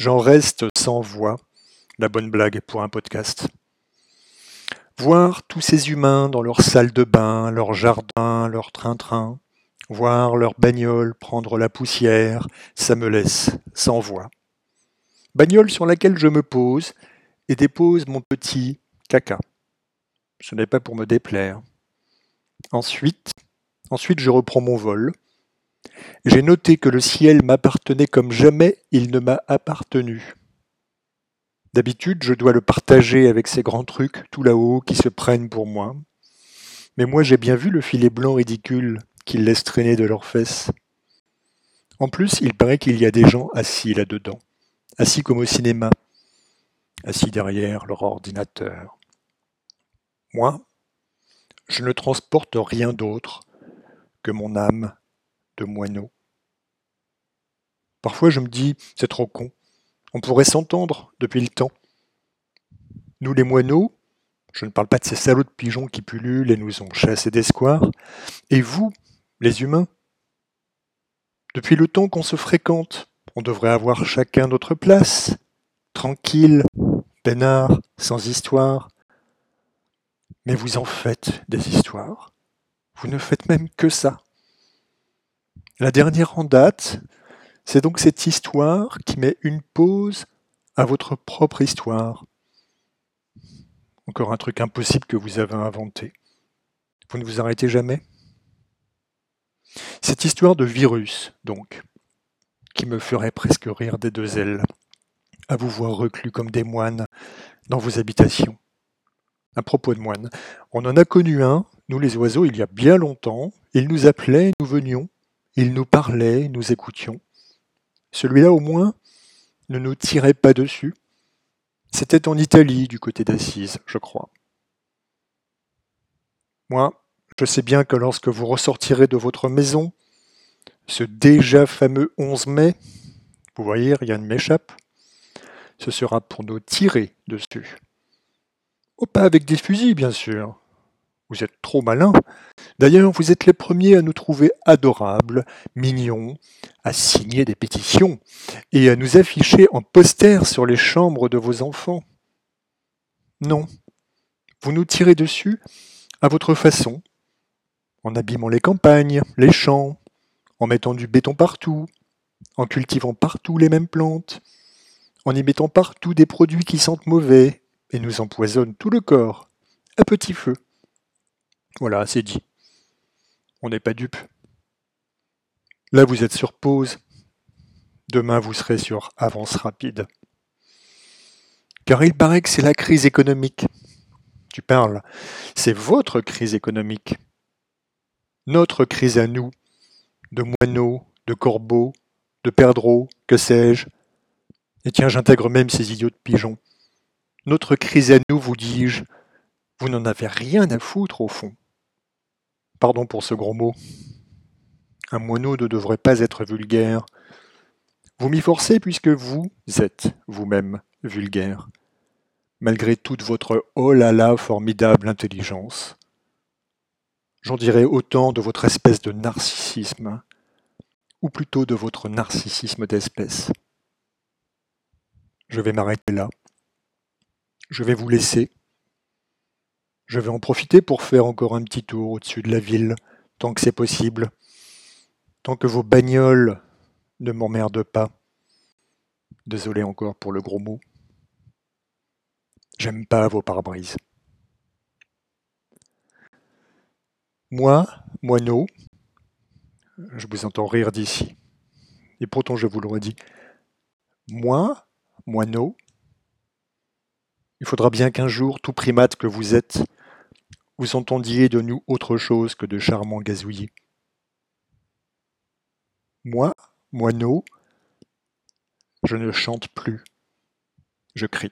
J'en reste sans voix. La bonne blague pour un podcast. Voir tous ces humains dans leur salle de bain, leur jardin, leur train-train, voir leur bagnole prendre la poussière, ça me laisse sans voix. Bagnole sur laquelle je me pose et dépose mon petit caca. Ce n'est pas pour me déplaire. Ensuite, ensuite je reprends mon vol. J'ai noté que le ciel m'appartenait comme jamais il ne m'a appartenu. D'habitude, je dois le partager avec ces grands trucs tout là-haut qui se prennent pour moi. Mais moi, j'ai bien vu le filet blanc ridicule qu'ils laissent traîner de leurs fesses. En plus, il paraît qu'il y a des gens assis là-dedans, assis comme au cinéma, assis derrière leur ordinateur. Moi, je ne transporte rien d'autre que mon âme de moineau. Parfois je me dis, c'est trop con, on pourrait s'entendre depuis le temps. Nous les moineaux, je ne parle pas de ces salauds de pigeons qui pullulent et nous ont chassés d'espoir, et vous, les humains, depuis le temps qu'on se fréquente, on devrait avoir chacun notre place, tranquille, peinard, sans histoire. Mais vous en faites des histoires. Vous ne faites même que ça. La dernière en date, c'est donc cette histoire qui met une pause à votre propre histoire. Encore un truc impossible que vous avez inventé. Vous ne vous arrêtez jamais? Cette histoire de virus, donc, qui me ferait presque rire des deux ailes, à vous voir reclus comme des moines dans vos habitations. À propos de moines, on en a connu un, nous les oiseaux, il y a bien longtemps. Il nous appelait, nous venions. Il nous parlait, nous écoutions. Celui-là, au moins, ne nous tirait pas dessus. C'était en Italie, du côté d'Assise, je crois. Moi, je sais bien que lorsque vous ressortirez de votre maison, ce déjà fameux 11 mai, vous voyez, rien ne m'échappe, ce sera pour nous tirer dessus. Oh, pas avec des fusils, bien sûr. Vous êtes trop malins. D'ailleurs, vous êtes les premiers à nous trouver adorables, mignons, à signer des pétitions et à nous afficher en poster sur les chambres de vos enfants. Non, vous nous tirez dessus à votre façon, en abîmant les campagnes, les champs, en mettant du béton partout, en cultivant partout les mêmes plantes, en y mettant partout des produits qui sentent mauvais et nous empoisonnent tout le corps, à petit feu. Voilà, c'est dit. On n'est pas dupe. Là, vous êtes sur pause. Demain, vous serez sur avance rapide. Car il paraît que c'est la crise économique. Tu parles. C'est votre crise économique. Notre crise à nous, de moineaux, de corbeaux, de perdreaux, que sais-je. Et tiens, j'intègre même ces idiots de pigeons. Notre crise à nous, vous dis-je, vous n'en avez rien à foutre au fond. Pardon pour ce gros mot. Un moineau ne devrait pas être vulgaire. Vous m'y forcez puisque vous êtes vous-même vulgaire, malgré toute votre oh là là formidable intelligence. J'en dirais autant de votre espèce de narcissisme, ou plutôt de votre narcissisme d'espèce. Je vais m'arrêter là. Je vais vous laisser je vais en profiter pour faire encore un petit tour au-dessus de la ville, tant que c'est possible. Tant que vos bagnoles ne m'emmerdent pas. Désolé encore pour le gros mot. J'aime pas vos pare-brises. Moi, moineau, je vous entends rire d'ici. Et pourtant je vous le redis. Moi, moineau, il faudra bien qu'un jour, tout primate que vous êtes, vous entendiez de nous autre chose que de charmants gazouillis. Moi, moineau, je ne chante plus, je crie.